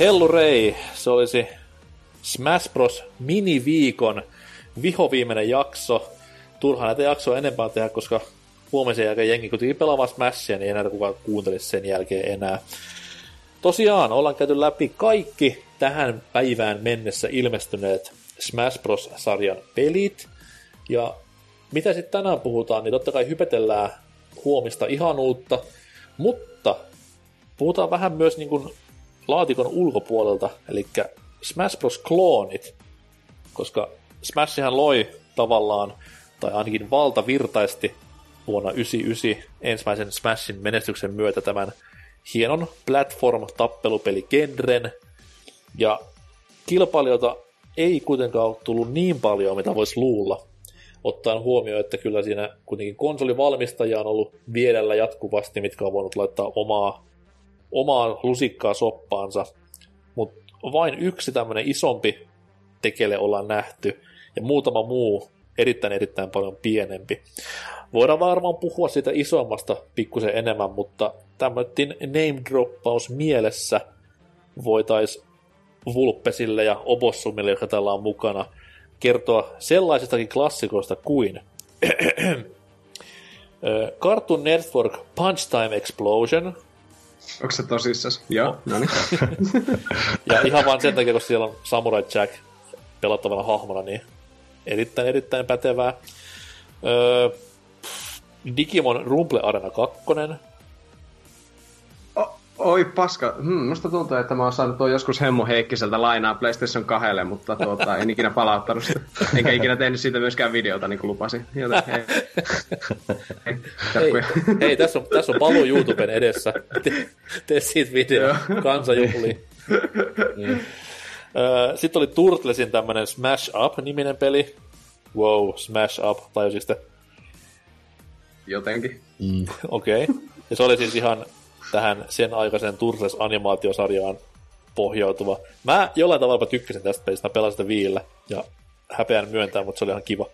Hellurei, se olisi Smash Bros. mini-viikon vihoviimeinen jakso. Turha näitä jaksoa enempää tehdä, koska huomisen jälkeen jengi kuitenkin pelaamaan Smashia, niin ei näitä kukaan kuuntelisi sen jälkeen enää. Tosiaan, ollaan käyty läpi kaikki tähän päivään mennessä ilmestyneet Smash Bros-sarjan pelit. Ja mitä sitten tänään puhutaan, niin totta kai hypetellään huomista ihanuutta, mutta puhutaan vähän myös niin kuin laatikon ulkopuolelta, eli Smash Bros. kloonit, koska Smashihan loi tavallaan, tai ainakin valtavirtaisesti vuonna 1999 ensimmäisen Smashin menestyksen myötä tämän hienon platform-tappelupeli-genren, ja kilpailijoita ei kuitenkaan ole tullut niin paljon, mitä voisi luulla, ottaen huomioon, että kyllä siinä kuitenkin konsolivalmistaja on ollut viedellä jatkuvasti, mitkä on voinut laittaa omaa, omaa lusikkaa soppaansa, mutta vain yksi tämmöinen isompi tekele ollaan nähty, ja muutama muu erittäin erittäin paljon pienempi. Voidaan varmaan puhua siitä isommasta pikkusen enemmän, mutta tämmöinen name droppaus mielessä voitaisiin Vulpesille ja Obossumille, jotka täällä on mukana, kertoa sellaisistakin klassikoista kuin Cartoon Network Punch Time Explosion. Onko se tosissas? Joo, no niin. ja ihan vain sen takia, kun siellä on Samurai Jack pelattavana hahmona, niin erittäin erittäin pätevää. Öö, Digimon Rumble Arena 2. Oi paska, hmm, musta tuntuu, että mä oon saanut tuon joskus Hemmo Heikkiseltä lainaa PlayStation 2, mutta tuota, en ikinä palauttanut sitä. Enkä ikinä tehnyt siitä myöskään videota, niin kuin lupasin. Joten, hei. hei, hei, hei tässä, on, tässä on paluu YouTuben edessä. Te, tee siitä video, kansa juhli. Niin. Sitten oli Turtlesin tämmönen Smash Up-niminen peli. Wow, Smash Up, tajusiste? Jotenkin. Mm. Okei. Okay. Ja se oli siis ihan tähän sen aikaisen Turtles-animaatiosarjaan pohjautuva. Mä jollain tavalla tykkäsin tästä pelistä, mä pelasin sitä viillä ja häpeän myöntää, mutta se oli ihan kiva.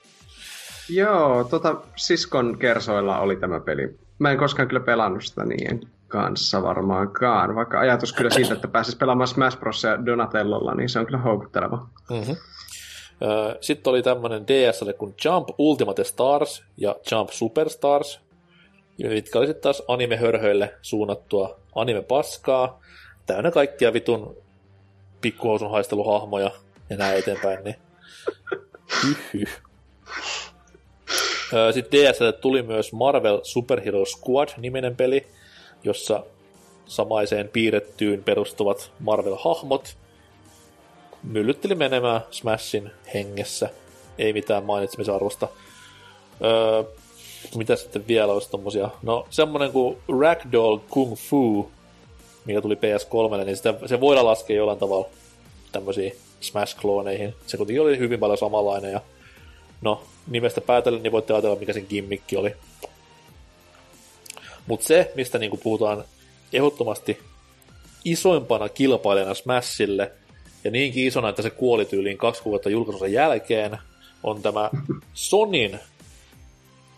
Joo, tota, siskon kersoilla oli tämä peli. Mä en koskaan kyllä pelannut sitä niin kanssa varmaankaan, vaikka ajatus kyllä siitä, että pääsisi pelaamaan Smash Bros. ja Donatellolla, niin se on kyllä houkutteleva. Mm-hmm. Sitten oli tämmönen DSL kuin Jump Ultimate Stars ja Jump Superstars, mitkä oli taas anime-hörhöille suunnattua anime-paskaa, täynnä kaikkia vitun pikkuhousun haisteluhahmoja ja näin eteenpäin, niin. Sitten DSL tuli myös Marvel Superhero Squad-niminen peli, jossa samaiseen piirrettyyn perustuvat Marvel-hahmot myllytteli menemään Smashin hengessä. Ei mitään mainitsemisarvosta. Öö, mitä sitten vielä olisi tommosia? No, semmonen kuin Ragdoll Kung Fu, mikä tuli PS3, niin sitä, se voidaan laskea jollain tavalla tämmöisiin Smash-klooneihin. Se kuitenkin oli hyvin paljon samanlainen ja no, nimestä päätellen, niin voitte ajatella, mikä sen gimmikki oli. Mutta se, mistä niinku puhutaan ehdottomasti isoimpana kilpailijana Smashille, ja niinkin isona, että se kuoli tyyliin kaksi kuukautta julkaisunsa jälkeen, on tämä Sonin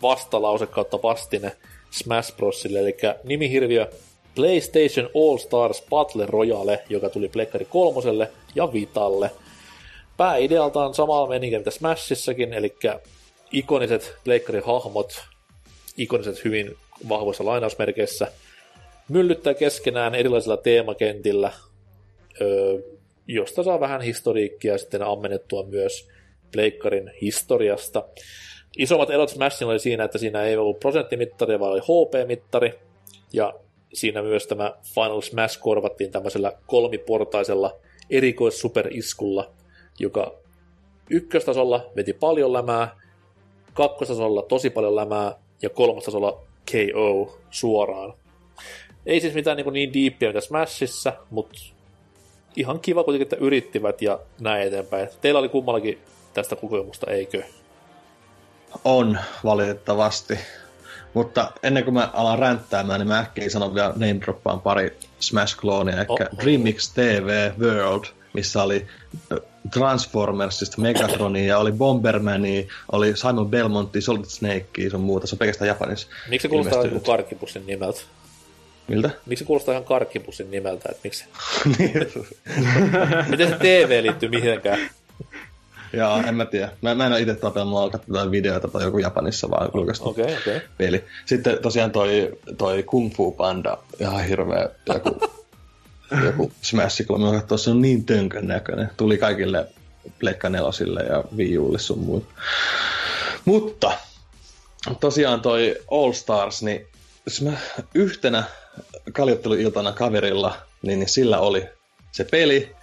vastalause kautta vastine Smash Brosille, eli nimihirviö PlayStation All Stars Battle Royale, joka tuli Plekkari kolmoselle ja Vitalle. Pääidealtaan samalla menikin mitä Smashissakin, eli ikoniset Plekkari hahmot, ikoniset hyvin vahvoissa lainausmerkeissä, myllyttää keskenään erilaisilla teemakentillä, josta saa vähän historiikkia sitten ammennettua myös Pleikkarin historiasta. Isommat erot Smashilla oli siinä, että siinä ei ollut prosenttimittari, vaan oli HP-mittari, ja siinä myös tämä Final Smash korvattiin tämmöisellä kolmiportaisella erikoissuperiskulla, joka ykköstasolla veti paljon lämää, kakkostasolla tosi paljon lämää ja kolmostasolla KO suoraan. Ei siis mitään niin, niin diippiä mitä Smashissa, mutta ihan kiva kuitenkin, että yrittivät ja näin eteenpäin. Teillä oli kummallakin tästä kokemusta, eikö? On, valitettavasti. Mutta ennen kuin mä alan ränttäämään, niin mä äkkiä sanon vielä name droppaan pari Smash-kloonia. Eli oh, Dreamix TV World, missä oli Transformersista Megatronia, ja oli Bombermania, oli Simon Belmontti, Solid Snake, sun muuta. Se on pelkästään Japanissa. Miksi se kuulostaa joku karkkipussin nimeltä? Miltä? Miksi se kuulostaa ihan karkkipussin nimeltä, että miksi? Niin. Miten se TV liittyy mihinkään? Joo, en mä tiedä. Mä, mä en ole itse tapellut alkaa tätä videoita tai joku Japanissa vaan julkaistu okay. Okay. peli. Sitten tosiaan toi, toi Kung Fu Panda, ihan hirveä joku, joku Smash, kun mä katsoin, se on niin tönkön näköinen. Tuli kaikille Pleikka nelosille ja Wii Ulle sun muut. Mutta tosiaan toi All Stars, niin jos mä yhtenä kaljotteluiltana kaverilla, niin, niin sillä oli se peli,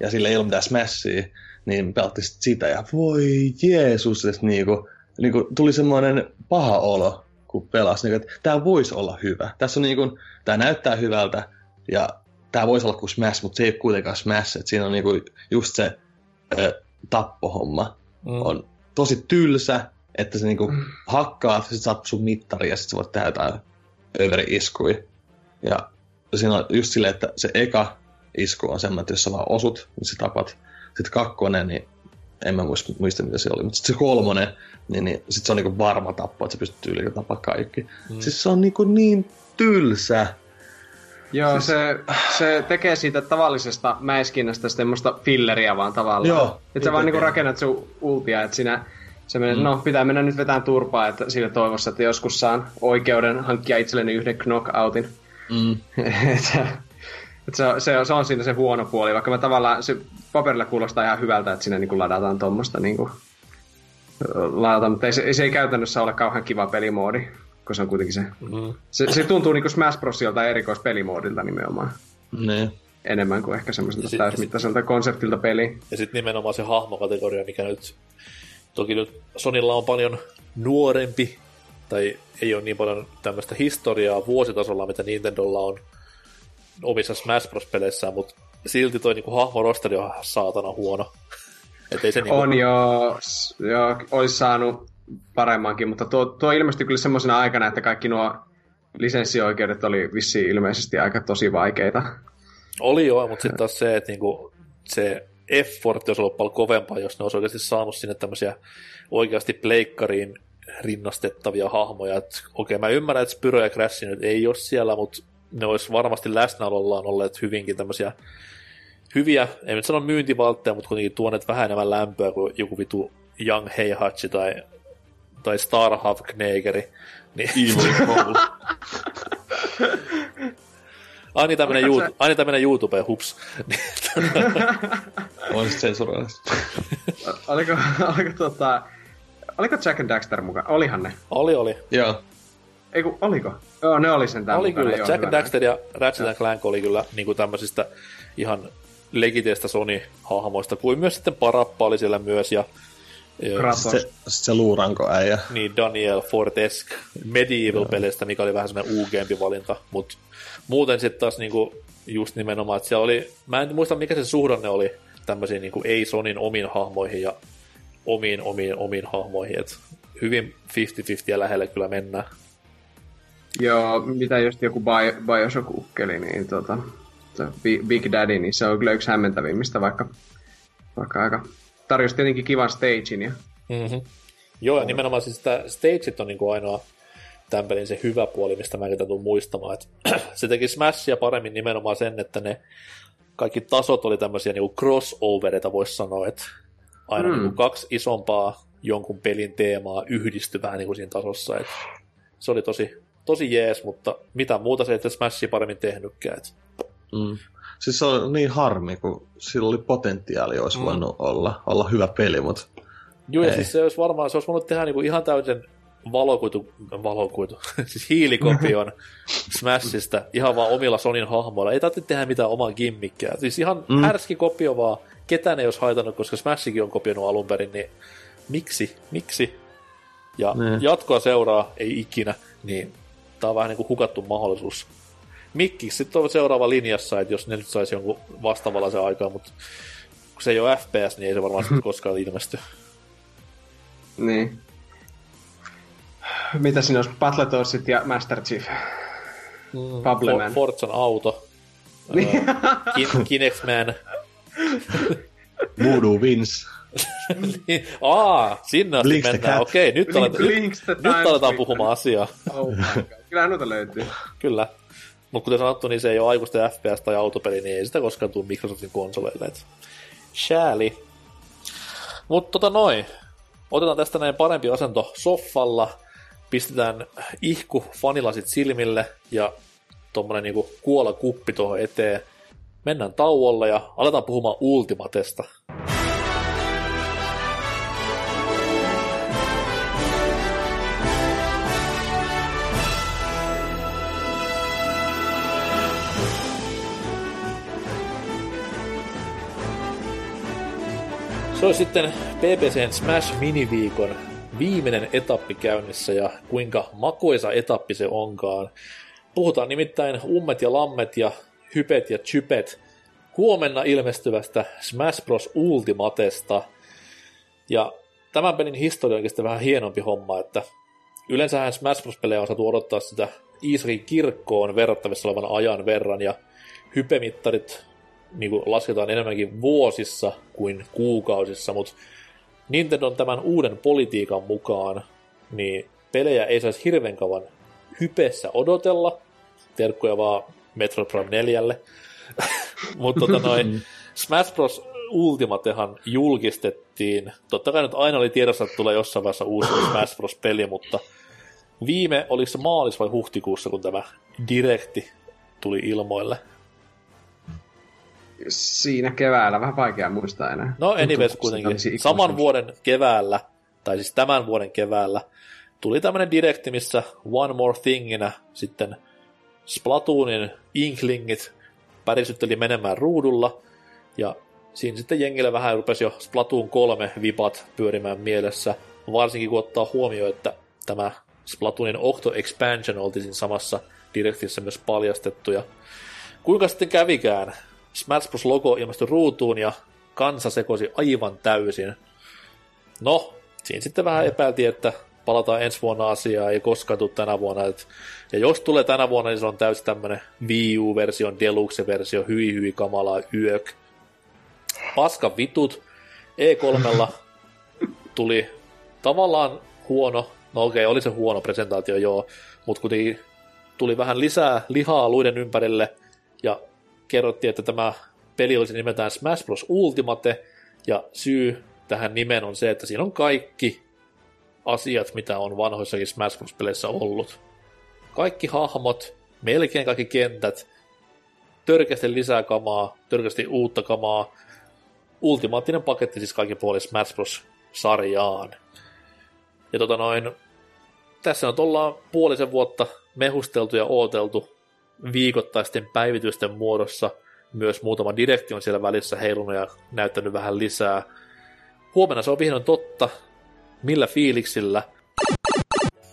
ja sillä ei ollut mitään smashia, niin pelattiin sit sitä, ja voi Jeesus, että niinku, niinku, tuli semmoinen paha olo, kun pelasi, niinku, että tämä voisi olla hyvä. Tässä on niinku, tämä näyttää hyvältä, ja tämä voisi olla kuin Smash, mutta se ei ole kuitenkaan Smash, että siinä on niinku just se ö, tappohomma. Mm. On tosi tylsä, että se niinku mm. hakkaa, sit saat sun mittari ja sit sä voit tehdä jotain överi-iskui. Ja siinä on just silleen, että se eka isku on semmoinen, että jos sä vaan osut, niin sä tapat. Sitten kakkonen, niin en mä muista, muista mitä se oli, mutta sitten se kolmonen, niin, niin sit se on niinku varma tappo, että sä pystyt yli tapaa kaikki. Mm. Siis se on niinku niin tylsä. Joo, siis... se, se tekee siitä tavallisesta mäiskinnästä semmoista filleriä vaan tavallaan. Joo. Että sä vaan niinku rakennat sun ultia, että siinä se menee, mm. no pitää mennä nyt vetään turpaa, että sillä toivossa, että joskus saan oikeuden hankkia itselleni yhden knockoutin. Mm. että, että se, se, se, on siinä se huono puoli, vaikka mä tavallaan, se paperilla kuulostaa ihan hyvältä, että siinä niin ladataan tuommoista niin ladata, mutta ei, se, se ei käytännössä ole kauhean kiva pelimoodi, kun se on kuitenkin se, mm. se, se tuntuu niin kuin Smash Brosilta erikoispelimoodilta nimenomaan. Ne. Enemmän kuin ehkä semmoiselta täysmittaiselta konseptilta peli. Ja sitten nimenomaan se hahmokategoria, mikä nyt Toki nyt Sonilla on paljon nuorempi, tai ei ole niin paljon tämmöistä historiaa vuositasolla, mitä Nintendolla on omissa Smash Bros-peleissään, mutta silti toi niinku hahmorosteri on saatana huono. Et ei se niinku... On joo, joo, olisi saanut paremmankin, mutta tuo, tuo ilmestyi kyllä semmoisena aikana, että kaikki nuo lisenssioikeudet oli vissiin ilmeisesti aika tosi vaikeita. Oli joo, mutta sitten taas se, että niinku, se effort olisi ollut paljon kovempaa, jos ne olisi oikeasti saanut sinne tämmöisiä oikeasti pleikkariin rinnastettavia hahmoja. okei, okay, mä ymmärrän, että Spyro ja Crash nyt ei ole siellä, mutta ne olisi varmasti läsnäolollaan olleet hyvinkin tämmöisiä hyviä, en nyt sano myyntivaltteja, mutta kuitenkin tuoneet vähän enemmän lämpöä kuin joku vitu Young Heihachi tai, tai Starhavknegeri. Niin... Evil Ai niin, tämmönen, Oliko se... Ai niin, YouTubeen, hups. On se sensuroida. oliko, oliko tota... Oliko Jack and Daxter mukaan? Olihan ne. Oli, oli. Joo. Ei kun, oliko? Joo, ne oli sen Oli mukana, kyllä. Joo, Jack Daxter ja Ratchet and Clank oli kyllä niin kuin tämmöisistä ihan legiteistä Sony-hahmoista, kuin myös sitten Parappa oli siellä myös, ja Kratos. Se, se luuranko äijä. Niin, Daniel Fortesk Medieval-pelistä, mikä oli vähän semmoinen uugeempi valinta, mutta muuten sitten taas niinku, just nimenomaan, että siellä oli, mä en muista mikä se suhdanne oli tämmöisiin niinku ei-Sonin omiin hahmoihin ja omiin omiin omiin hahmoihin, että hyvin 50-50 ja lähelle kyllä mennään. Joo, mitä just joku Bioshock-ukkeli, niin tota, Big Daddy, niin se on kyllä yksi hämmentävimmistä, vaikka, vaikka aika tarjosi tietenkin kivan stagein. Ja... Mm-hmm. Joo, ja nimenomaan siis tämä stageit on niinku ainoa tämän pelin se hyvä puoli, mistä mä tulen muistamaan. Et se teki Smashia paremmin nimenomaan sen, että ne kaikki tasot oli tämmöisiä niinku crossovereita, voisi sanoa, että aina mm. niinku kaksi isompaa jonkun pelin teemaa yhdistyi vähän niinku siinä tasossa. Et se oli tosi, tosi jees, mutta mitä muuta se ei Smashia paremmin tehnytkään. Et. Mm. Siis se on niin harmi, kun sillä oli potentiaali, olisi mm. voinut olla, olla hyvä peli, mutta Joo, ja siis se olisi varmaan, se olisi voinut tehdä niinku ihan täysin valokuitu, valokuitu, siis hiilikopion Smashista ihan vaan omilla Sonin hahmoilla. Ei tarvitse tehdä mitään omaa gimmikkiä. Siis ihan mm. härski kopio vaan. Ketään ei olisi haitannut, koska Smashikin on kopioinut alun perin, niin miksi? Miksi? Ja ne. jatkoa seuraa, ei ikinä, niin tää on vähän niin kuin hukattu mahdollisuus. Mikki sitten on seuraava linjassa, että jos ne nyt saisi jonkun se aikaa, mutta kun se ei ole FPS, niin ei se varmaan koskaan ilmesty. Niin. Mitä siinä olisi? Battletoadsit ja Master Chief. Mm, For, Forzan auto. Niin. uh, Kinect Man. Voodoo wins. niin, aa, sinne asti Blinks mennään. Okei, nyt, Blink, aletaan, nyt, nyt aletaan puhumaan asiaa. oh Kyllä noita löytyy. Kyllä. Mutta kuten sanottu, niin se ei ole aikuisten FPS tai autopeli, niin ei sitä koskaan tule Microsoftin konsoleille. Et shääli. Mutta tota noin, otetaan tästä näin parempi asento soffalla, pistetään ihku fanilasit silmille ja tuommoinen niinku kuola kuppi tuohon eteen. Mennään tauolle ja aletaan puhumaan Ultimatesta. Se on sitten BBCn Smash Mini-viikon viimeinen etappi käynnissä ja kuinka makoisa etappi se onkaan. Puhutaan nimittäin ummet ja lammet ja hypet ja chypet huomenna ilmestyvästä Smash Bros. Ultimatesta. Ja tämän pelin historia on vähän hienompi homma, että yleensähän Smash Bros-pelejä on saatu odottaa sitä Iisakin kirkkoon verrattavissa olevan ajan verran, ja hypemittarit niin kuin lasketaan enemmänkin vuosissa kuin kuukausissa, mutta Nintendon tämän uuden politiikan mukaan, niin pelejä ei saisi hirveän kauan hypessä odotella. Terkkuja vaan Metroid Prime 4. mutta tota noin, Smash Bros. Ultimatehan julkistettiin. Totta kai nyt aina oli tiedossa, että tulee jossain vaiheessa uusi Smash Bros. peli, mutta viime, oliko se maalis vai huhtikuussa, kun tämä direkti tuli ilmoille? Siinä keväällä, vähän vaikea muistaa enää. No anyways kuitenkin, saman vuoden keväällä, tai siis tämän vuoden keväällä, tuli tämmönen direkti, missä One More Thinginä sitten Splatoonin Inklingit pärisytteli menemään ruudulla, ja siinä sitten jengille vähän rupesi jo Splatoon 3 vipat pyörimään mielessä, varsinkin kun ottaa huomioon, että tämä Splatoonin Octo Expansion oltiin samassa direktissä myös paljastettu, ja kuinka sitten kävikään? Smash Bros. logo ilmestyi ruutuun ja kansa sekoisi aivan täysin. No, siinä sitten vähän epäiltiin, että palataan ensi vuonna asiaa, ei koskaan tule tänä vuonna. Et, ja jos tulee tänä vuonna, niin se on täysin tämmönen Wii U-version, Deluxe-versio, hyi hyi kamalaa yök. Paska vitut. E3 tuli tavallaan huono, no okei, okay, oli se huono presentaatio, joo, mutta kuitenkin tuli vähän lisää lihaa luiden ympärille, ja kerrottiin, että tämä peli olisi nimeltään Smash Bros. Ultimate, ja syy tähän nimeen on se, että siinä on kaikki asiat, mitä on vanhoissakin Smash Bros-peleissä ollut. Kaikki hahmot, melkein kaikki kentät, törkeästi lisää kamaa, törkeästi uutta kamaa, ultimaattinen paketti siis kaikki puoli Smash Bros-sarjaan. Ja tota noin, tässä nyt ollaan puolisen vuotta mehusteltu ja ooteltu viikoittaisten päivitysten muodossa. Myös muutama direkti on siellä välissä heilunut ja näyttänyt vähän lisää. Huomenna se on vihdoin totta. Millä fiiliksillä?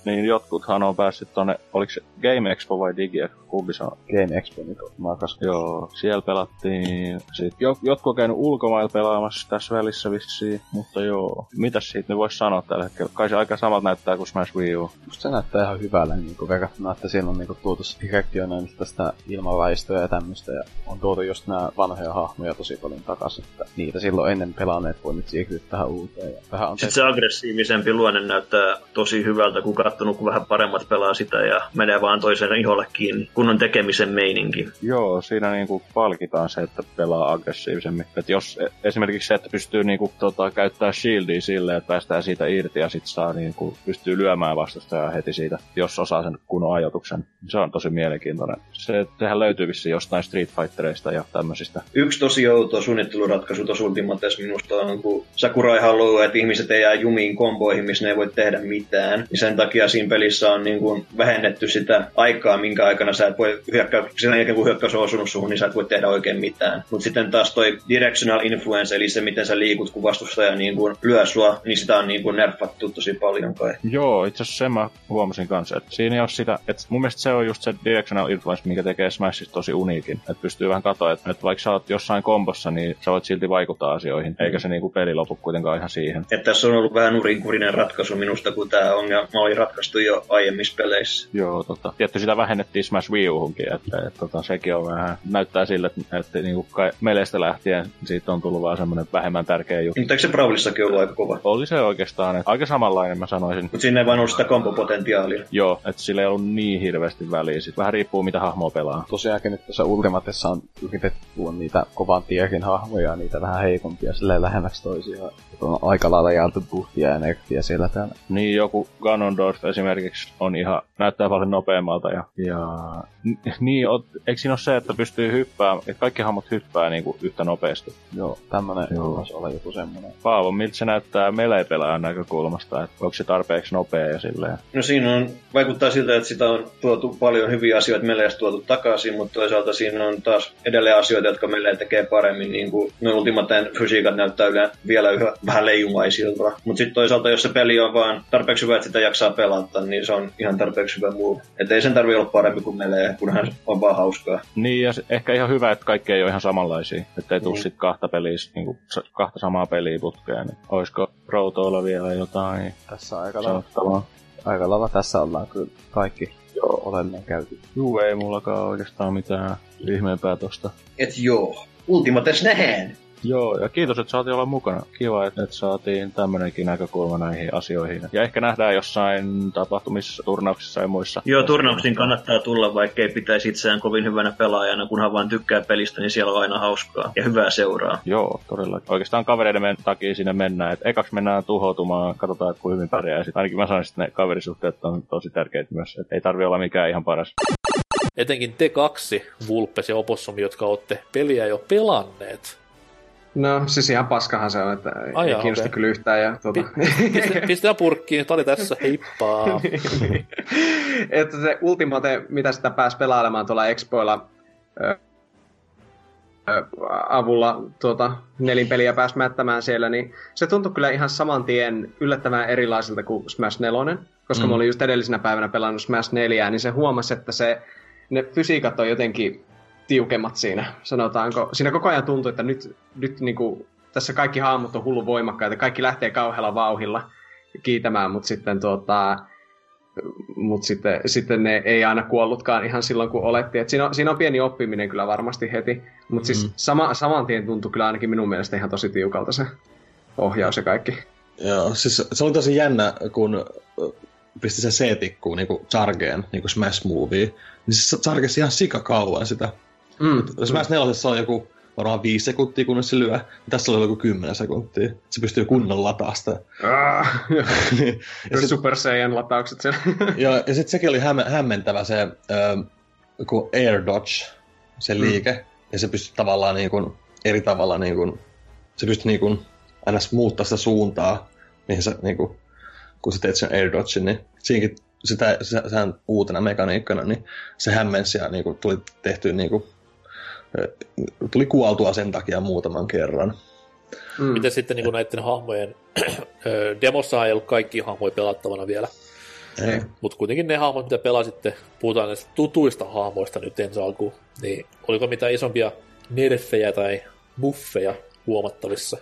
Niin jotkuthan on päässyt tonne, oliko se Game Expo vai Digi kumpi se on? Game Expo nyt makas. Joo, siellä pelattiin. Sit jo, jotkut on käynyt ulkomailla pelaamassa tässä välissä vissiin, mutta joo. Mitäs siitä nyt voisi sanoa tällä hetkellä? Kai se aika samalta näyttää kuin Smash Wii U. Musta se näyttää ihan hyvälle niin kuin verrattuna, että siinä on niin kuin tuotu tästä ilmaväistöä ja tämmöistä ja on tuotu just nämä vanhoja hahmoja tosi paljon takaisin, että niitä silloin ennen pelanneet voi nyt siirtyä tähän uuteen. Ja vähän on Sitten se aggressiivisempi luonne näyttää tosi hyvältä, kun katsonut, kun vähän paremmat pelaa sitä ja menee vaan toisen iholle kiinni kunnon tekemisen meininki. Joo, siinä niinku palkitaan se, että pelaa aggressiivisemmin. Et jos e, esimerkiksi se, että pystyy niinku, tota, käyttää shieldia silleen, että päästään siitä irti ja sitten saa niinku, pystyy lyömään vastustajaa heti siitä, jos osaa sen kunnon ajoituksen. Se on tosi mielenkiintoinen. Se, sehän löytyy vissiin jostain Street Fightereista ja tämmöisistä. Yksi tosi outo suunnitteluratkaisu tuossa Ultimates minusta on, kun Sakurai haluaa, että ihmiset ei jää jumiin komboihin, missä ne ei voi tehdä mitään. Niin sen takia siinä pelissä on niin kuin vähennetty sitä aikaa, minkä aikana sä et voi hyökkää, sen jälkeen kun hyökkäys on osunut suhun, niin sä et voi tehdä oikein mitään. Mutta sitten taas toi directional influence, eli se miten sä liikut, kun vastustaja niin kuin lyö sua, niin sitä on niin kuin nerfattu tosi paljon kai. Joo, itse asiassa sen mä huomasin kanssa, että siinä ei ole sitä, että mun mielestä se on just se directional influence, mikä tekee Smashista tosi uniikin. Että pystyy vähän katsoa, että, että vaikka sä oot jossain kombossa, niin sä voit silti vaikuttaa asioihin, eikä se niin kuin peli lopu kuitenkaan ihan siihen. Että tässä on ollut vähän nurinkurinen ratkaisu minusta, kun tämä ongelma oli ratkaistu jo aiemmissa peleissä. Joo, tota. Tietty sitä vähennettiin Smash Wii Uhunkin, että, että tota, sekin on vähän, näyttää sille, että, että niin kuin meleistä lähtien siitä on tullut vaan semmoinen vähemmän tärkeä juttu. Mutta eikö se Brawlissakin ollut aika kova? Oli se oikeastaan, että aika samanlainen mä sanoisin. Mutta siinä ei vaan ollut sitä kompopotentiaalia. Joo, että sillä ei ollut niin hirveästi väliä. Sitten vähän riippuu mitä hahmoa pelaa. Tosiaankin nyt tässä Ultimatessa on yritetty tuoda niitä kovan tiekin hahmoja ja niitä vähän heikompia silleen lähemmäksi toisiaan. On aika lailla jaeltu buffia ja energiaa siellä täällä. Niin, joku Ganondorf esimerkiksi on ihan, näyttää paljon nopeammalta. Ja, ja niin, ot, eikö siinä ole se, että pystyy hyppäämään, että kaikki hahmot hyppää niin kuin yhtä nopeasti? Joo, tämmönen voisi olla joku semmonen. Paavo, miltä se näyttää melee-pelaajan näkökulmasta, että onko se tarpeeksi nopea ja silleen? No siinä on, vaikuttaa siltä, että sitä on tuotu paljon hyviä asioita meleestä tuotu takaisin, mutta toisaalta siinä on taas edelleen asioita, jotka melee tekee paremmin, niin kuin no Ultimaten fysiikat näyttää yle, vielä yhä vähän leijumaisilta. Mutta sitten toisaalta, jos se peli on vaan tarpeeksi hyvä, että sitä jaksaa pelata, niin se on ihan tarpeeksi hyvä muu. Että ei sen tarvi olla parempi kuin melee, kunhan on vaan hauskaa. Niin, ja ehkä ihan hyvä, että kaikki ei ole ihan samanlaisia. Että ei tule mm. sitten kahta peliä, niin kuin, kahta samaa peliä putkeen. Niin olisiko Rotoilla vielä jotain Tässä aika lailla, aika lailla tässä ollaan kyllä kaikki joo, olemme käyty. Juu, ei mullakaan oikeastaan mitään ihmeempää tosta. Et joo, Ultimates nähään! Joo, ja kiitos, että saatiin olla mukana. Kiva, että, että saatiin tämmöinenkin näkökulma näihin asioihin. Ja ehkä nähdään jossain tapahtumissa, turnauksissa ja muissa. Joo, turnauksiin kannattaa tulla, vaikka ei pitäisi itseään kovin hyvänä pelaajana, kunhan vaan tykkää pelistä, niin siellä on aina hauskaa ja hyvää seuraa. Joo, todella. Oikeastaan kavereiden men- takia sinne mennään. Et ekaksi mennään tuhoutumaan, katsotaan, että kuinka hyvin pärjää. Sitten ainakin mä sanoisin, että ne kaverisuhteet on tosi tärkeitä myös. Et ei tarvi olla mikään ihan paras. Etenkin te kaksi, Vulpes ja Opossum, jotka olette peliä jo pelanneet, No, siis ihan paskahan se on, että Ai ei jaa, kiinnosta okay. kyllä yhtään. Ja, tuota... Piste, piste purkkiin, tämä oli tässä, heippaa. että se Ultimate, mitä sitä pääsi pelailemaan tuolla Expoilla ö, ö, avulla tuota, nelinpeliä pääsi mättämään siellä, niin se tuntui kyllä ihan saman tien yllättävän erilaiselta kuin Smash 4, koska mm. mä olin just edellisenä päivänä pelannut Smash 4, niin se huomasi, että se, ne fysiikat on jotenkin tiukemmat siinä, sanotaanko. Siinä koko ajan tuntuu, että nyt, nyt niin kuin, tässä kaikki hahmot on hullu voimakkaita, kaikki lähtee kauhealla vauhilla kiitämään, mutta sitten tuota, mutta sitten, sitten ne ei aina kuollutkaan ihan silloin, kun olettiin. Et siinä, on, siinä on pieni oppiminen kyllä varmasti heti, mutta siis mm. siis sama, saman tien tuntui kyllä ainakin minun mielestä ihan tosi tiukalta se ohjaus ja kaikki. Joo, siis se oli tosi jännä, kun pisti se C-tikkuun niin kuin Chargeen, niin kuin Smash Movie, niin se Chargesi ihan sikakauan sitä Mm. Smash 4 on joku varmaan viisi sekuntia, kunnes se lyö. Ja tässä oli joku kymmenen sekuntia. Se pystyy kunnolla lataa sitä. Ah, ja Super Saiyan lataukset siellä. ja, ja sitten sekin oli häm- hämmentävä se äh, kun Air Dodge, se mm. liike. Mm. Ja se pystyy tavallaan niin kuin, eri tavalla niin kuin, se pystyy niin kuin, aina muuttaa sitä suuntaa, mihin sä, niin kuin, kun sä teet sen Air Dodge, niin siinäkin sitä, sehän uutena mekaniikkana, niin se hämmensi ja niin kuin, tuli tehty niin kuin, tuli kuoltua sen takia muutaman kerran. Mm. Miten sitten niin näiden hahmojen, demossa ei ollut kaikki hahmoja pelattavana vielä. Mutta kuitenkin ne hahmot, mitä pelasitte, puhutaan näistä tutuista hahmoista nyt ensi alkuun, niin oliko mitään isompia nerfejä tai buffeja huomattavissa?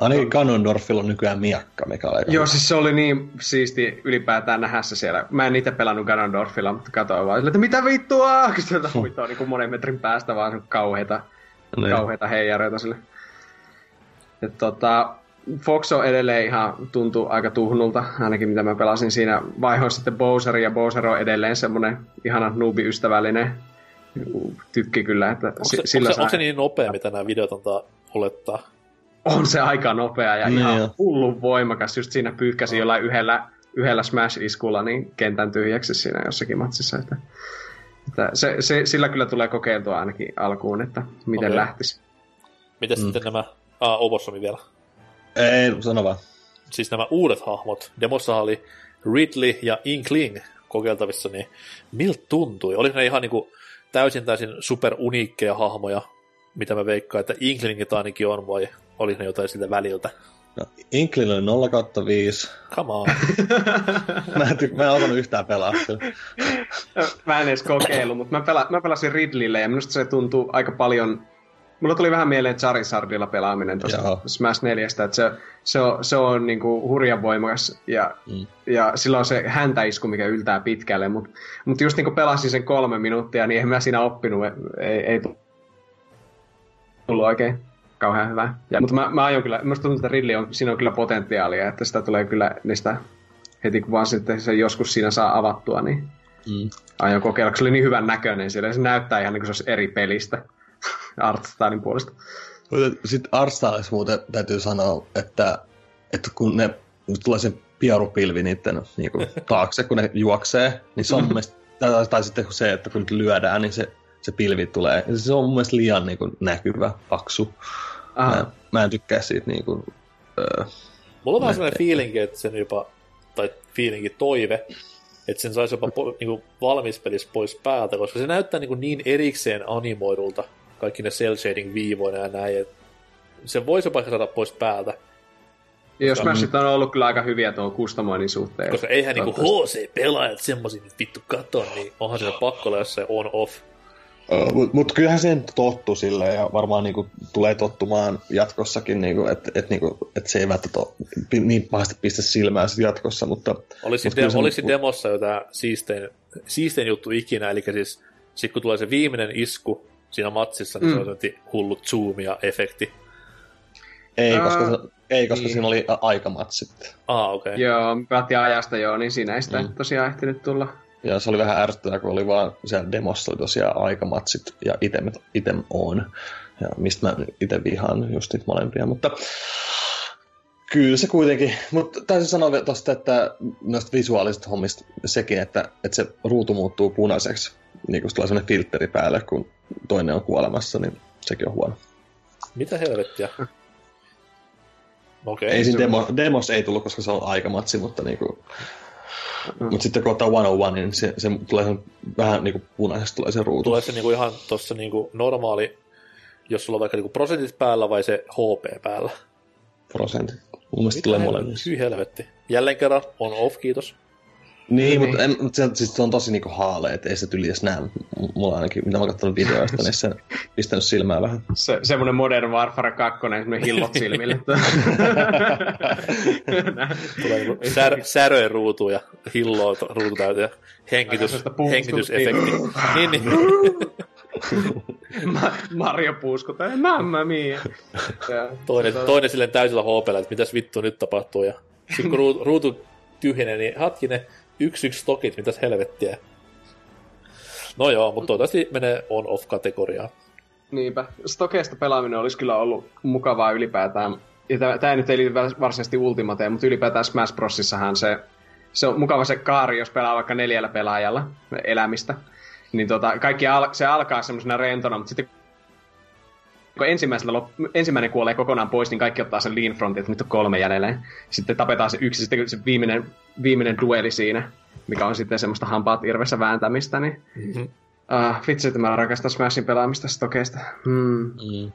Ainakin Ganondorfilla on nykyään miakka, mikä oli Joo, siis se oli niin siisti ylipäätään nähdä se siellä. Mä en itse pelannut Ganondorfilla, mutta katsoin vaan että mitä vittua! Kun sieltä huitoo niin monen metrin päästä vaan kauheita, niin. kauheita heijareita sille. Et tota, Fox on edelleen ihan tuntuu aika tuhnulta, ainakin mitä mä pelasin siinä. Vaihoin sitten Bowser, ja Bowser on edelleen semmonen ihana noobi-ystävällinen tykki kyllä. Että onko, se, sillä onko, se, onko se niin nopea, mitä nämä videot antaa olettaa? On se aika nopea ja niin ihan jo. hullun voimakas. Just siinä pyyhkäsi jollain yhdellä, yhdellä Smash-iskulla niin kentän tyhjäksi siinä jossakin matsissa. Että, että se, se, sillä kyllä tulee kokeiltua ainakin alkuun, että miten okay. lähtisi. Miten mm. sitten nämä... Ah, vielä. Ei, sano vaan. Siis nämä uudet hahmot. Demossa oli Ridley ja Inkling kokeiltavissa, niin miltä tuntui? Oli ne ihan niinku täysin täysin superuniikkeja hahmoja, mitä mä veikkaan, että Inklingit ainakin on, vai oli ne jotain siltä väliltä? No, Inklin oli 0 kautta 5. Come on. mä, en, ty- mä en osannut yhtään pelaa mä en edes kokeilu, mutta mä, pela- mä pelasin Ridleylle ja minusta se tuntuu aika paljon mulla tuli vähän mieleen Charizardilla pelaaminen tuosta. Smash 4, että se, se on, se on niinku hurjan voimakas ja, Mm. ja sillä on se häntäisku, mikä yltää pitkälle, mutta mut just niinku pelasin sen kolme minuuttia, niin en mä siinä oppinut, ei, ei tullut oikein kauhean hyvää. Ja, mutta mä, mä aion kyllä, musta tuntuu, että Ridley on, siinä on kyllä potentiaalia, että sitä tulee kyllä niistä heti kun vaan sitten se joskus siinä saa avattua, niin Mm. aion kokeilla, kun se oli niin hyvän näköinen siellä. Se näyttää ihan niin kuin se olisi eri pelistä Artstylin puolesta. Sitten Arstylissa muuten täytyy sanoa, että, että kun ne kun tulee se pierupilvi niiden niin kuin, taakse, kun ne juoksee, niin se on mielestä, tai, tai sitten se, että kun lyödään, niin se, se pilvi tulee. Se on mun mielestä liian niin kuin, näkyvä, paksu. Mä, Aha. mä en tykkää siitä niin kuin, öö, Mulla on vähän sellainen fiilinki, että sen jopa, tai fiilinki toive, että sen saisi jopa po, niinku valmispelissä pois päältä, koska se näyttää niinku niin erikseen animoidulta, kaikki ne cel shading viivoina ja näin, että se voisi jopa saada pois päältä, Ja jos Smashit on ollut kyllä aika hyviä tuon customoinnin suhteen. koska eihän niinku Toivottavasti. HC-pelaajat semmosia nyt vittu katon, niin onhan se pakko olla jossain on-off. Mutta mut kyllähän sen tottu sille ja varmaan niinku, tulee tottumaan jatkossakin, niinku, että et, niinku, et se ei välttämättä niin pahasti pistä silmään sit jatkossa, mutta Olisi, Mut de- se- olisi demossa jo tää siistein, siistein juttu ikinä, eli siis sit kun tulee se viimeinen isku siinä matsissa, niin Mm. se on hullu zoom ja efekti. ei, koska, se, ei, koska niin. siinä oli aikamatsit. Ah, okei. Okay. Joo, pelattiin ajasta joo, niin siinä ei sitä mm. tosiaan ehtinyt tulla. Ja se oli vähän ärsyttävää, kun oli vaan siellä demossa oli tosiaan aikamatsit ja item, item on. Ja mistä mä itse vihaan just niitä molempia, mutta kyllä se kuitenkin. Mutta täytyy sanoa vielä tosta, että noista visuaalisista hommista sekin, että, että se ruutu muuttuu punaiseksi, niin kun tulee sellainen filtteri päälle, kun toinen on kuolemassa, niin sekin on huono. Mitä helvettiä? Okei. Ei siinä se- demo, demos ei tullut, koska se on aikamatsi, mutta niinku. Mutta sitten kun ottaa 101, niin se, se tulee sen, vähän niinku punaisesta tulee se ruutu. Tulee se niinku ihan tossa niinku normaali, jos sulla on vaikka niinku prosentit päällä vai se HP päällä? prosentti. Mun mielestä tulee molemmissa. Hyi helvetti. Jälleen kerran on off, kiitos. Niin, Niin. mutta, en, mutta se, siis se on tosi niinku haale, että ei se tyli edes näe. M- Mulla ainakin, mitä mä oon katsonut videoista, niin se on pistänyt silmää vähän. Se, semmoinen Modern Warfare 2, semmoinen hillot silmille. Tulee niinku sär, säröjen ruutu ja hilloa ruutu täyteen ja hengitys, hengitysefekti. niin, niin. Ma- Mario puuskota, mamma mia. Ja, Toinen, tota- toinen silleen täysillä HPllä, että mitäs vittu nyt tapahtuu. Ja sitten kun ruutu, ruutu tyhjenee, niin hatkinen, yksi yksi stokit, mitäs helvettiä. No joo, mutta toivottavasti menee on-off-kategoriaan. Niinpä. Stokeista pelaaminen olisi kyllä ollut mukavaa ylipäätään. Ja tämä nyt ei liity varsinaisesti Ultimateen, mutta ylipäätään Smash Brosissahan se, se on mukava se kaari, jos pelaa vaikka neljällä pelaajalla elämistä. Niin tota, kaikki al- se alkaa semmoisena rentona, mutta sitten kun ensimmäisellä lop- ensimmäinen kuolee kokonaan pois, niin kaikki ottaa sen lean frontin, että nyt on kolme jäljellä. Sitten tapetaan se yksi, sitten se viimeinen, viimeinen dueli siinä, mikä on sitten semmoista hampaat irvessä vääntämistä, niin Mm-hmm. Ah, vitsi, että mä rakastan Smashin pelaamista stokeista. Hmm. Mm.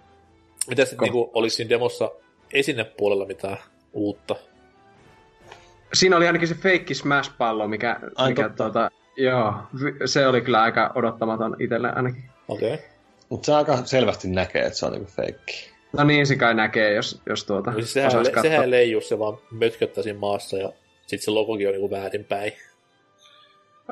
Mitä sitten Ko- niinku, olisi siinä demossa esinepuolella mitään uutta? Siinä oli ainakin se feikki Smash-pallo, mikä, Ai, mikä totta. tuota, joo, se oli kyllä aika odottamaton itselle ainakin. Okei. Okay. Mutta se aika selvästi näkee, että se on niinku feikki. No niin, se kai näkee, jos, jos tuota Siis sehän, le- sehän ei leiju, se vaan mötköttää siinä maassa ja sitten se logokin on niinku väärinpäin.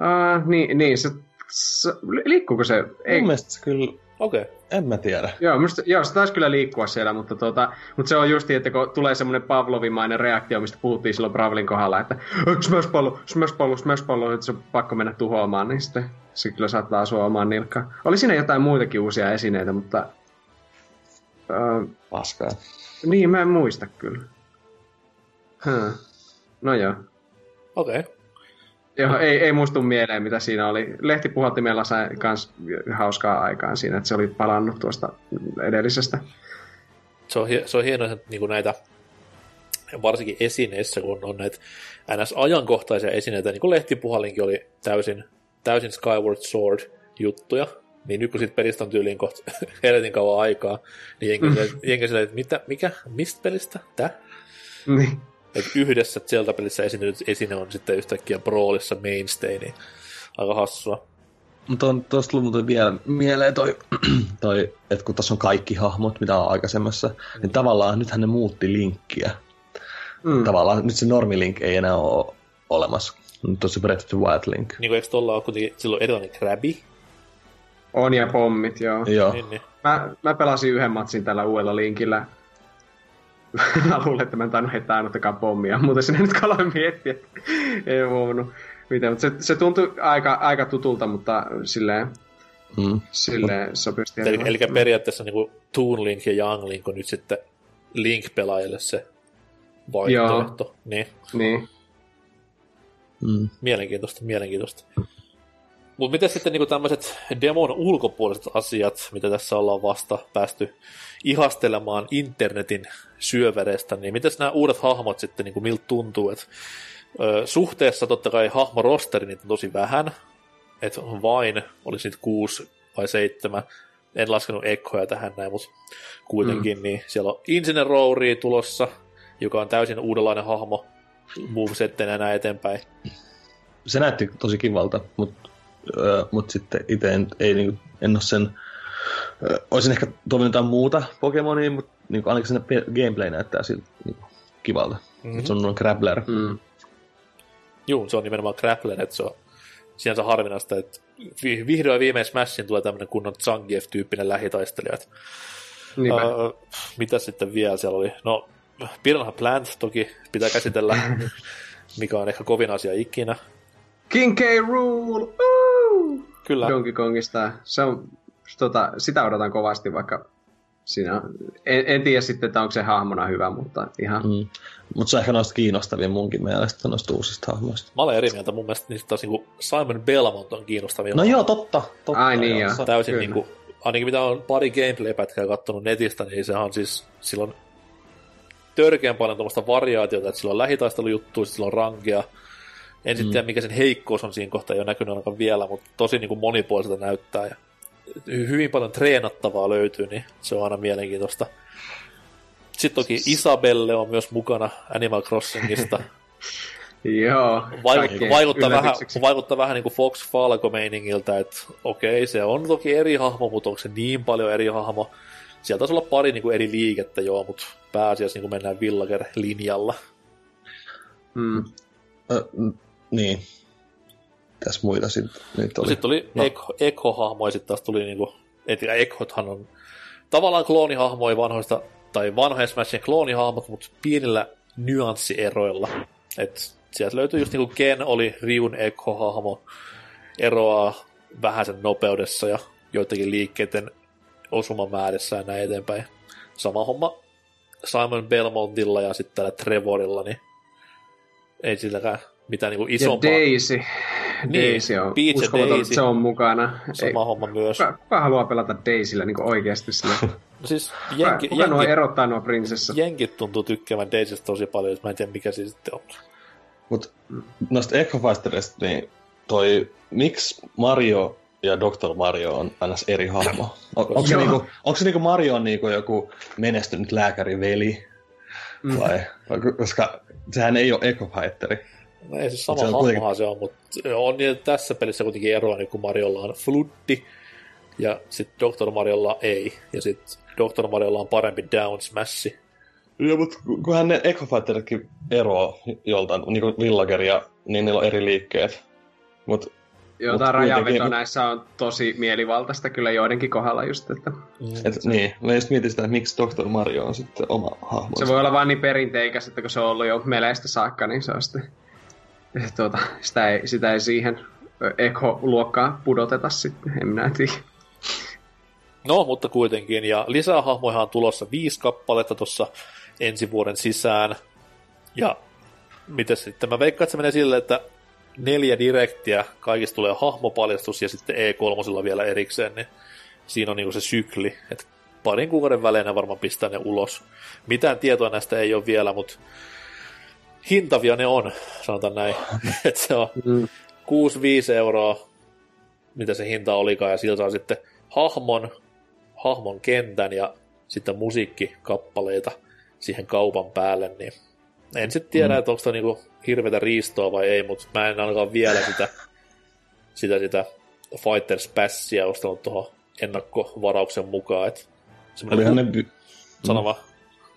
Uh, niin, niin se, se, liikkuuko se? Ei, Mun mielestä se kyllä, Okei. Okay. en mä tiedä. Joo, musta, joo, se taisi kyllä liikkua siellä, mutta, tuota, mutta se on justi, että kun tulee semmoinen Pavlovimainen reaktio, mistä puhuttiin silloin Bravlin kohdalla, että "Ö, smash pallo, smash pallo, smash pallo, että se on pakko mennä tuhoamaan, niin sitten se kyllä saattaa asua omaan nilkkaan. Oli siinä jotain muitakin uusia esineitä, mutta... Uh, Paskaa. niin, mä en muista kyllä. Huh. No joo. Okei. Okay. Joo, ei, ei muistu mieleen, mitä siinä oli. Lehtipuhaltimella sai kans hauskaa aikaan siinä, että se oli palannut tuosta edellisestä. Se on, se on hienoa, että niinku näitä varsinkin esineissä, kun on näitä NS-ajankohtaisia esineitä, niin kuin lehtipuhalinkin oli täysin, täysin Skyward Sword-juttuja, niin nyt kun siitä pelistä on tyyliin kohta helvetin kauan aikaa, niin jengi, mm. silleen, että mitä, mikä, mistä pelistä, tää? Niin. Että yhdessä Zelda-pelissä esiintynyt esine on sitten yhtäkkiä Brawlissa mainstay, niin aika hassua. Mutta on tuosta tullut muuten vielä mieleen toi, toi että kun tässä on kaikki hahmot, mitä on aikaisemmassa, mm. niin tavallaan nythän ne muutti linkkiä. Mm. Tavallaan nyt se normilink ei enää ole olemassa. Nyt on se Breath of the Wild Link. Niin kuin eikö tuolla ole kuitenkin silloin erilainen krabi? On ja pommit, joo. Joo. Niin, niin. Mä, mä pelasin yhden matsin tällä uudella linkillä. mä luulen, että mä en tainnut heittää ainuttakaan pommia, mutta sinne nyt kaloin miettiä, että ei huomannut mitä, mutta se, se tuntui aika, aika tutulta, mutta silleen, Mm. silleen sopisti. Eli, eli periaatteessa niin kuin Toon Link ja Young Link on nyt sitten Link-pelaajille se vaihtoehto. Niin, Niin. Mm. mielenkiintoista, mielenkiintoista. Mutta miten sitten niinku tämmöiset demon ulkopuoliset asiat, mitä tässä ollaan vasta päästy ihastelemaan internetin syöverestä, niin miten nämä uudet hahmot sitten, niinku miltä tuntuu, että ö, suhteessa totta kai hahmorosteri niitä on tosi vähän, että vain olisi niitä kuusi vai seitsemän, en laskenut ekkoja tähän näin, mutta kuitenkin, mm. niin siellä on Incinerouri tulossa, joka on täysin uudenlainen hahmo, movesettenä näin eteenpäin. Se näytti tosi kivalta, mutta mut sitten itse en, ei, niinku, en ole sen... Olisin ehkä toivonut jotain muuta Pokemonia, mutta niinku, ainakin sen gameplay näyttää siltä niinku, kivalta. Mhm. Mm-hmm. Se on noin grappler. Mm. Juu, se on nimenomaan grappler, että se on sinänsä harvinaista, että vi- vihdoin ja viimein Smashin tulee tämmöinen kunnon Zangief-tyyppinen lähitaistelija. Niinpä. Öö, mitä sitten vielä siellä oli? No, Piranha Plant toki pitää käsitellä, mikä on ehkä kovin asia ikinä. King K. Rule! Kyllä, Donkey Kongista. Se on, tota, sitä odotan kovasti, vaikka siinä on, en, en tiedä sitten, että onko se hahmona hyvä, mutta ihan... Mm. Mutta se on ehkä noista kiinnostavia munkin mielestä noista uusista hahmoista. mä olen eri mieltä. Mun mielestä niistä taas niin Simon Belmont on kiinnostavia. No joo, totta. totta Ai niin, joo. joo. Täysin Kyllä. niin kuin, ainakin mitä on pari gameplay-pätkää kattonut netistä, niin sehän on siis silloin törkeän paljon tuommoista variaatiota, että sillä on lähitaistelujuttuja, sillä on rankea. En sitten Mm. tiedä, mikä sen heikkous on siinä kohtaa, ei ole näkynyt ainakaan vielä, mutta tosi niin kuin monipuoliselta näyttää. Ja hy- hyvin paljon treenattavaa löytyy, niin se on aina mielenkiintoista. Sitten toki Isabelle on myös mukana Animal Crossingista. Joo. Vaikut, kaikkeen vaikuttaa, vähän, vaikuttaa vähän niin kuin Fox Falco-meiningiltä, että okei, se on toki eri hahmo, mutta onko se niin paljon eri hahmo? Sieltä taisi olla pari niin kuin eri liikettä joo, mutta pääasiassa niin kuin mennään Villager-linjalla. Mm. Niin. Tässä muita sitten nyt No. oli. Sitten tuli No. Echo, Echo-hahmo ja sitten taas tuli niin kuin, et Echothan on tavallaan kloonihahmoja vanhoista, tai vanhojen Smashin kloonihahmot, mutta pienillä nyanssieroilla. Et sieltä löytyy just niin kuin Ken oli Riun Echo-hahmo, eroaa vähän sen nopeudessa ja joidenkin liikkeiden osumamäärässä ja näin eteenpäin. Sama homma Simon Belmontilla ja sitten tällä Trevorilla, niin ei silläkään mitään niin kuin Ja isompaa. Daisy. Niin, Daisy on Peach ja uskomaton, Daisy. se on mukana. Ei, Sama homma myös. kuka, kuka haluaa pelata Daisyllä niin oikeasti sillä? No siis Kuka, jenki, kuka nuo jenki, erottaa nuo prinsessat? jenkit tuntuu tykkäävän Daisystä tosi paljon, että mä en tiedä mikä siinä sitten on. Mut noista Echo Fighterista, niin toi, miksi Mario ja Dr. Mario on aina eri hahmo? On, onko, se niinku, onko se niinku Mario on niinku joku menestynyt lääkäriveli? Mm. Vai? Koska sehän ei ole Echo Fighteri. No ei se sama Se on hahmohan kuitenkin- se on, mutta on niin, tässä pelissä kuitenkin eroa, niin kun Mariolla on Fluddi, ja sitten Dr. Mariolla ei, ja sitten Dr. Mariolla on parempi Down Smashi. Joo, mutta kunhan ne Echo Fighteritkin eroaa joltain, niin kuin Villageria, niin niillä on eri liikkeet. Mut Joo, Mut tämä rajanveto kuitenkin- näissä on tosi mielivaltaista kyllä joidenkin kohdalla just, että Et, niin, mä just mietin sitä, että miksi Dr. Mario on sitten oma hahmo. se voi olla vaan niin perinteikäs, että kun se on ollut jo meleistä saakka, niin se on sitten, tuota, sitä, ei, sitä ei siihen eko-luokkaan pudoteta sitten, en minä tiedä. No, mutta kuitenkin, ja lisää hahmoja on tulossa viisi kappaletta tuossa ensi vuoden sisään. Ja miten sitten? Mä veikkaan, että se menee silleen, että neljä direktiä, kaikista tulee hahmopaljastus ja sitten E3 vielä erikseen, niin siinä on niinku se sykli, että parin kuukauden välein varmaan pistää ne ulos. Mitään tietoa näistä ei ole vielä, mutta hintavia ne on, sanotaan näin. että se on Mm. 6-5 euroa, mitä se hinta olikaan, ja sillä saa sitten hahmon, hahmon kentän ja sitten musiikkikappaleita siihen kaupan päälle, niin en sitten tiedä, mm. että onko se niinku hirveätä riistoa vai ei, mutta mä en ainakaan vielä sitä, sitä, sitä Fighters Passia ostanut tuohon ennakkovarauksen mukaan. Et Olihan ne... Sano vaan.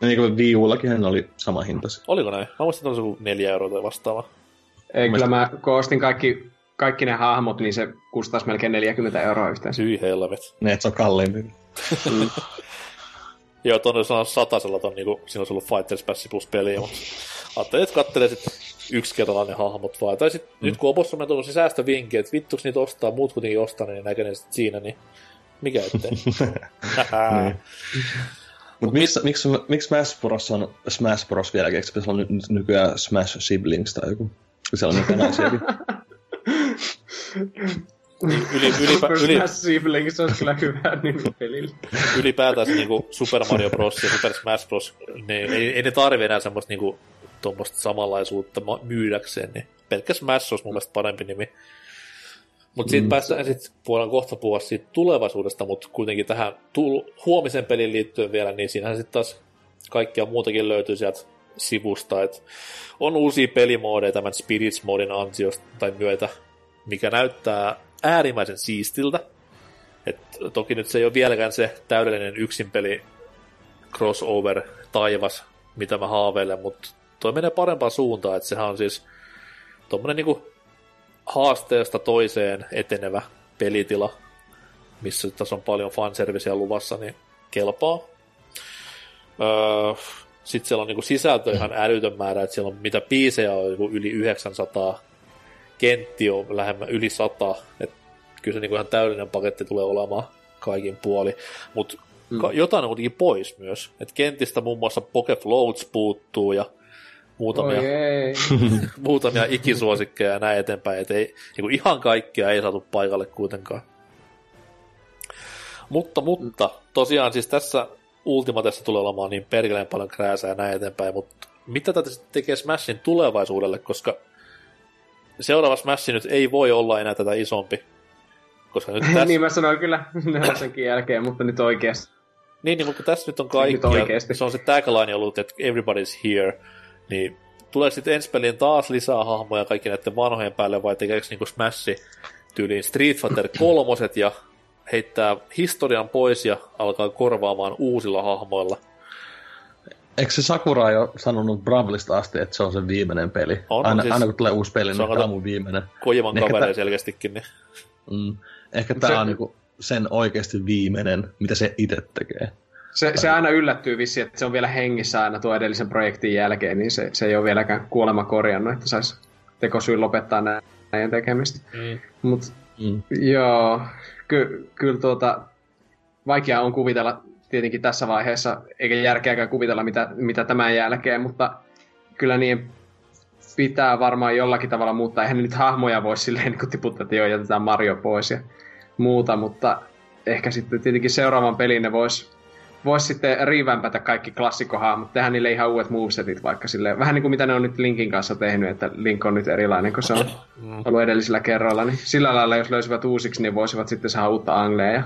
Niin kuin Wii Ullakin hän oli sama hinta. Oliko näin? Mä muistin, että oli joku neljä euroa tai vastaava. Ei, kyllä mä kun ostin kaikki, kaikki ne hahmot, niin se kustaisi melkein 40 euroa yhteensä. Hyi helvet. Ne, että se on kalliimpi. Joo, tuonne on satasella ton, niinku, siinä olisi ollut Fighters Pass plus peliä, mutta ajattelin, että kattelee sit yksi kerralla ne hahmot vaan. Tai sit mm. nyt kun Opossa on tullut se säästövinkki, että vittuks niitä ostaa, muut kuitenkin ostaa, niin näkee ne sit siinä, niin mikä ettei. Niin. Mutta miksi, miksi, miksi Smash Bros on Smash Bros vieläkin? Eikö se olla ny- nykyään Smash Siblings tai joku? Kun siellä on niitä naisiakin. Yli, ylipä, yli, Smash Siblings olisi kyllä hyvä nimi pelille. ylipäätään se niinku Super Mario Bros. ja Super Smash Bros. Ne, ei, ei ne tarvi enää semmoista niinku, tuommoista samanlaisuutta ma- myydäkseen, niin pelkkä Smash olisi mun mielestä parempi nimi. Mutta siitä mm. päästään sitten, voidaan kohta puhua siitä tulevaisuudesta, mutta kuitenkin tähän tul- huomisen pelin liittyen vielä, niin siinähän sitten taas kaikkia muutakin löytyy sieltä sivusta, että on uusia pelimoodeja tämän Spirits modin ansiosta tai myötä, mikä näyttää äärimmäisen siistiltä. Et toki nyt se ei ole vieläkään se täydellinen yksinpeli crossover taivas, mitä mä haaveilen, mutta toi menee parempaan suuntaan, että sehän on siis tommonen niinku haasteesta toiseen etenevä pelitila, missä tässä on paljon fanserviceä luvassa, niin kelpaa. Öö, sitten siellä on niinku sisältö ihan älytön määrä, että siellä on mitä biisejä on joku yli 900, kentti on lähemmä yli 100, että kyllä se niinku ihan täydellinen paketti tulee olemaan kaikin puoli, mutta mm. jotain on kuitenkin pois myös, että kentistä muun muassa Poke Floats puuttuu ja muutamia muutamia ikisuosikkeja ja näin eteenpäin, et ei, niin ihan kaikkea ei saatu paikalle kuitenkaan. Mutta, mutta, tosiaan siis tässä Ultimatessa tulee olemaan niin perkeleen paljon krääsää ja näin eteenpäin, mutta mitä tätä sitten tekee Smashin tulevaisuudelle, koska seuraava Smash nyt ei voi olla enää tätä isompi. Koska nyt tässä, niin mä sanoin kyllä nelosenkin jälkeen, mutta nyt oikeasti. niin, niin, mutta tässä nyt on Nyt kaikki. oikeesti. Se on se tagline ollut, että everybody's here. Niin tulee sitten ensi peliin taas lisää hahmoja kaikki näiden vanhojen päälle, vai tekeekö niinku Smash tyyliin Street Fighter kolmoset ja heittää historian pois ja alkaa korvaamaan uusilla hahmoilla. Eikö se Sakura jo sanonut Bravlista asti, että se on se viimeinen peli? On, aina, siis- aina kun tulee uusi peli, se on niin tämä on mun viimeinen. Kojiman Ehkä kavereja tää- selkeästikin, niin Mm. Ehkä tämä Se- on niinku sen oikeasti viimeinen, mitä se itse tekee. Se, se aina yllättyy vissi, että se on vielä hengissä aina tuo edellisen projektin jälkeen, niin se, se ei ole vieläkään kuolema korjannut, että saisi tekosyyn lopettaa nä- näiden tekemistä. Mm. Mut Mm. joo, ky, kyllä tuota, vaikea on kuvitella tietenkin tässä vaiheessa, eikä järkeäkään kuvitella mitä, mitä tämän jälkeen, mutta kyllä niin pitää varmaan jollakin tavalla muuttaa. Eihän nyt hahmoja voi silleen niin tiputtaa, että joo, jätetään Mario pois ja muuta, mutta ehkä sitten tietenkin seuraavan pelin ne vois, vois sitten riivämpätä kaikki klassikkohahmot, tehdä niille ihan uudet movesetit vaikka silleen, vähän niin kuin mitä ne on nyt Linkin kanssa tehnyt, että Link on nyt erilainen kuin se on ollut edellisillä kerroilla, niin sillä lailla jos löysivät uusiksi, niin voisivat sitten saada uutta angleja ja,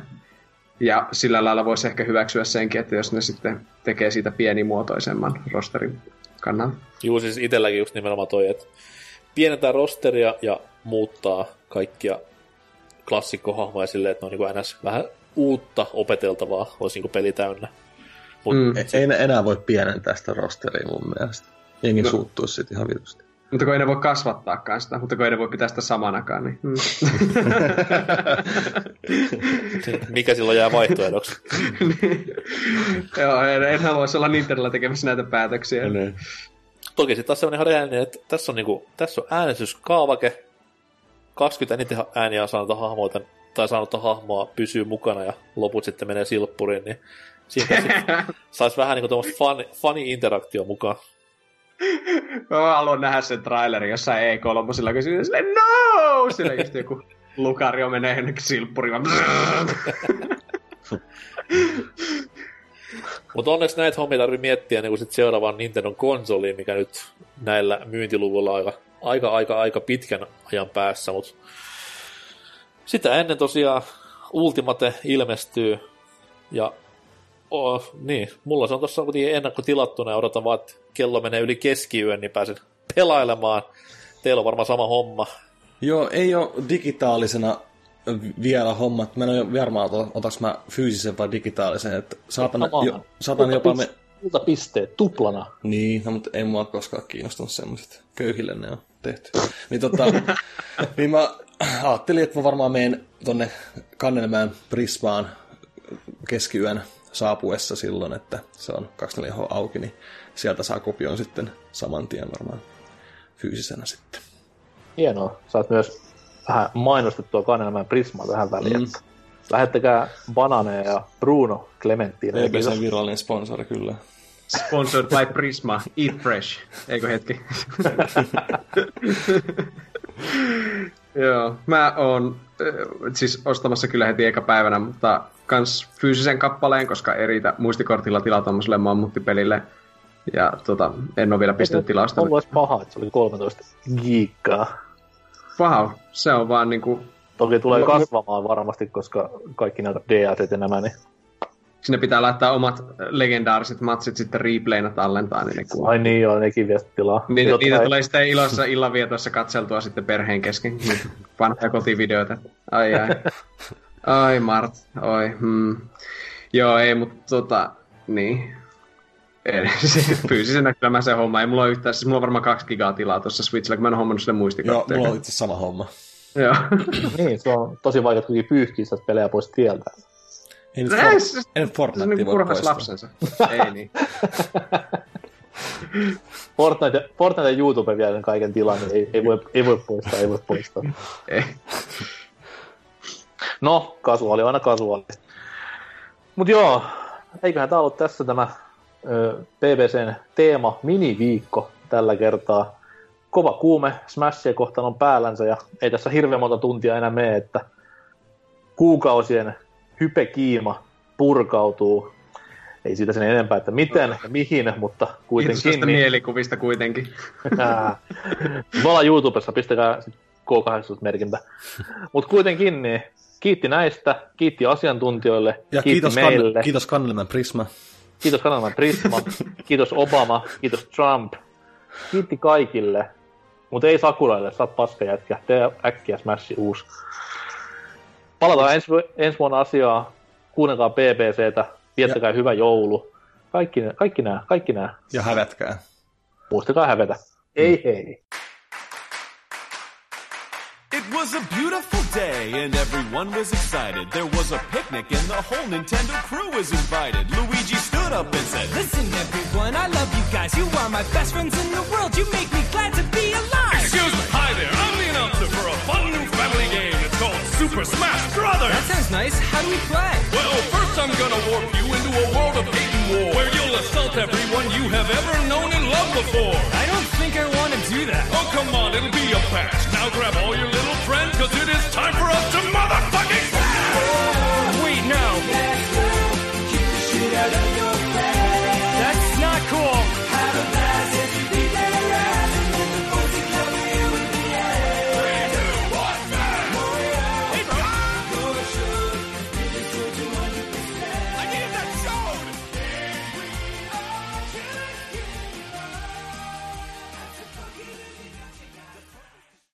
ja sillä lailla voisi ehkä hyväksyä senkin, että jos ne sitten tekee siitä pienimuotoisemman rosterin kannalta. Juu, siis itselläkin just nimenomaan toi, että pienentää rosteria ja muuttaa kaikkia klassikkohahmoja silleen, että ne on niin ns. vähän uutta opeteltavaa, olisi niin peli täynnä. Mut, Mm. mm. E- ei, ne enää voi pienentää sitä rosteria mun mielestä. Jengi No. suuttuisi siitä ihan vitusti. Mutta kun ei ne voi kasvattaakaan sitä, mutta kun ei ne voi pitää sitä samanakaan, niin... Mm. mikä silloin jää vaihtoehdoksi? Joo, en, en haluaisi olla Nintendolla tekemässä näitä päätöksiä. Niin. Toki sitten taas semmoinen ihan rehellinen, että tässä on, niinku, tässä on äänestyskaavake, 20 eniten ääniä saanutta hahmoita tai saanutta hahmoa pysyy mukana ja loput sitten menee silppuriin, niin siitä sitten saisi vähän niinku tuommoista funny, funny interaktio mukaan. Mä haluan nähdä sen trailerin jossain E3, kun siinä silleen, no! Sillä just joku Lucario menee jonnekin silppuriin. Mutta onneksi näitä hommia tarvii miettiä niin sit seuraavaan Nintendon konsoliin, mikä nyt näillä myyntiluvulla on aika, aika, aika, aika pitkän ajan päässä, mutta sitä ennen tosiaan Ultimate ilmestyy ja oh, niin, mulla se on tuossa kuitenkin ennakkotilattuna ja odotan vaan, että kello menee yli keskiyön, niin pääsen pelailemaan. Teillä on varmaan sama homma. Joo, ei ole digitaalisena vielä hommat. Mä en ole varma, ota- otaks mä fyysisen vai digitaalisen, että saatan, jo, saatan jopa me... pisteet tuplana. Niin, no, mutta ei mua koskaan kiinnostunut semmoiset. Köyhille ne on tehty. Niin, tota, niin mä ajattelin, että mä varmaan menen tonne Kannelmäen Prismaan keskiyön saapuessa silloin, että se on 24H auki, niin sieltä saa kopion sitten saman tien varmaan fyysisenä sitten. Hienoa. Saat myös vähän mainostettua Kannelmäen Prismaa tähän väliin. Mm. Lähettäkää Banane ja Bruno Clementine. Eikö se virallinen sponsori kyllä. Sponsored by Prisma. Eat fresh. Eikö hetki? Joo, mä oon äh, siis ostamassa kyllä heti eka päivänä, mutta kans fyysisen kappaleen, koska ei riitä muistikortilla tilaa tommoselle mammuttipelille. Ja tota, en ole vielä pistänyt tilausta. On olisi paha, että se oli 13 giikkaa. Wow, se on vaan niinku, Toki tulee kasvamaan varmasti, koska kaikki näitä DLC ja nämä, niin sinne pitää laittaa omat legendaariset matsit sitten replayna tallentaa, niin ne kuuluu. ai niin joo, nekin sitten tilaa. Niitä, Totta niitä tulee sitten ilossa illanvietossa katseltua sitten perheen kesken. Niitä vanhoja kotivideoita. Ai ai. Ai Mart, oi. Hmm. Joo, ei, mutta tota, niin. Fyysisenä kyllä mä se homma. Ei mulla ole yhtään, siis mulla on varmaan kaksi gigaa tilaa tuossa Switchillä, kun mä en ole hommannut sille Joo, muistikortteja. mulla on itse sama homma. Joo. niin, se on tosi vaikea kuitenkin pyyhkiä sitä pelejä pois tieltä. Ei nyt, Näin, for, se, ei nyt se Fortnite on niin poistaa. lapsensa. ei niin. Fortnite, Fortnite ja YouTube vielä sen kaiken tilan, niin ei, ei, voi, ei voi poistaa, ei voi poistaa. Ei. No, kasuaali on aina kasuaali. Mut joo, eiköhän tää ollut tässä tämä ö, BBCn teema miniviikko tällä kertaa. Kova kuume Smashia kohtaan on päällänsä ja ei tässä hirveän monta tuntia enää mene, että kuukausien hypekiima purkautuu. Ei siitä sen enempää, että miten ja mihin, mutta Kiitos kuitenkin. näistä mielikuvista kuitenkin. Ollaan YouTubessa, pistäkää sit K18-merkintä. Mutta kuitenkin, niin kiitti näistä, kiitti asiantuntijoille, Ja kiitti kiitos, meille, kan, kiitos Kannelman Prisma. kiitos Kanalaman Prisma, kiitos Obama, kiitos Trump, kiitti kaikille, mutta ei Sakuraille, sä oot paska jätkä, tee äkkiä Smashi uusi. Palataan ensi, ensi vuonna asiaa, kuunnelkaa BBCtä, viettäkää hyvä joulu. Kaikki, kaikki nämä, kaikki nämä. Ja hävetkää. Muistakaa hävetä. Ei hei. It was a beautiful day and everyone was excited. There was a picnic and the whole Nintendo crew was invited. Luigi stood up and said, Listen, everyone, I love you guys. You are my best friends in the world. You make me glad to be alive. Excuse me, hi there, I'm the announcer for a fun new Super Smash Brothers. That sounds nice. How do we play? Well, first I'm gonna warp you into a world of hate and war, where you'll assault everyone you have ever known and loved before. I don't think I want to do that. Oh, come on, it'll be a blast. Now grab all your little friends, cause it is time for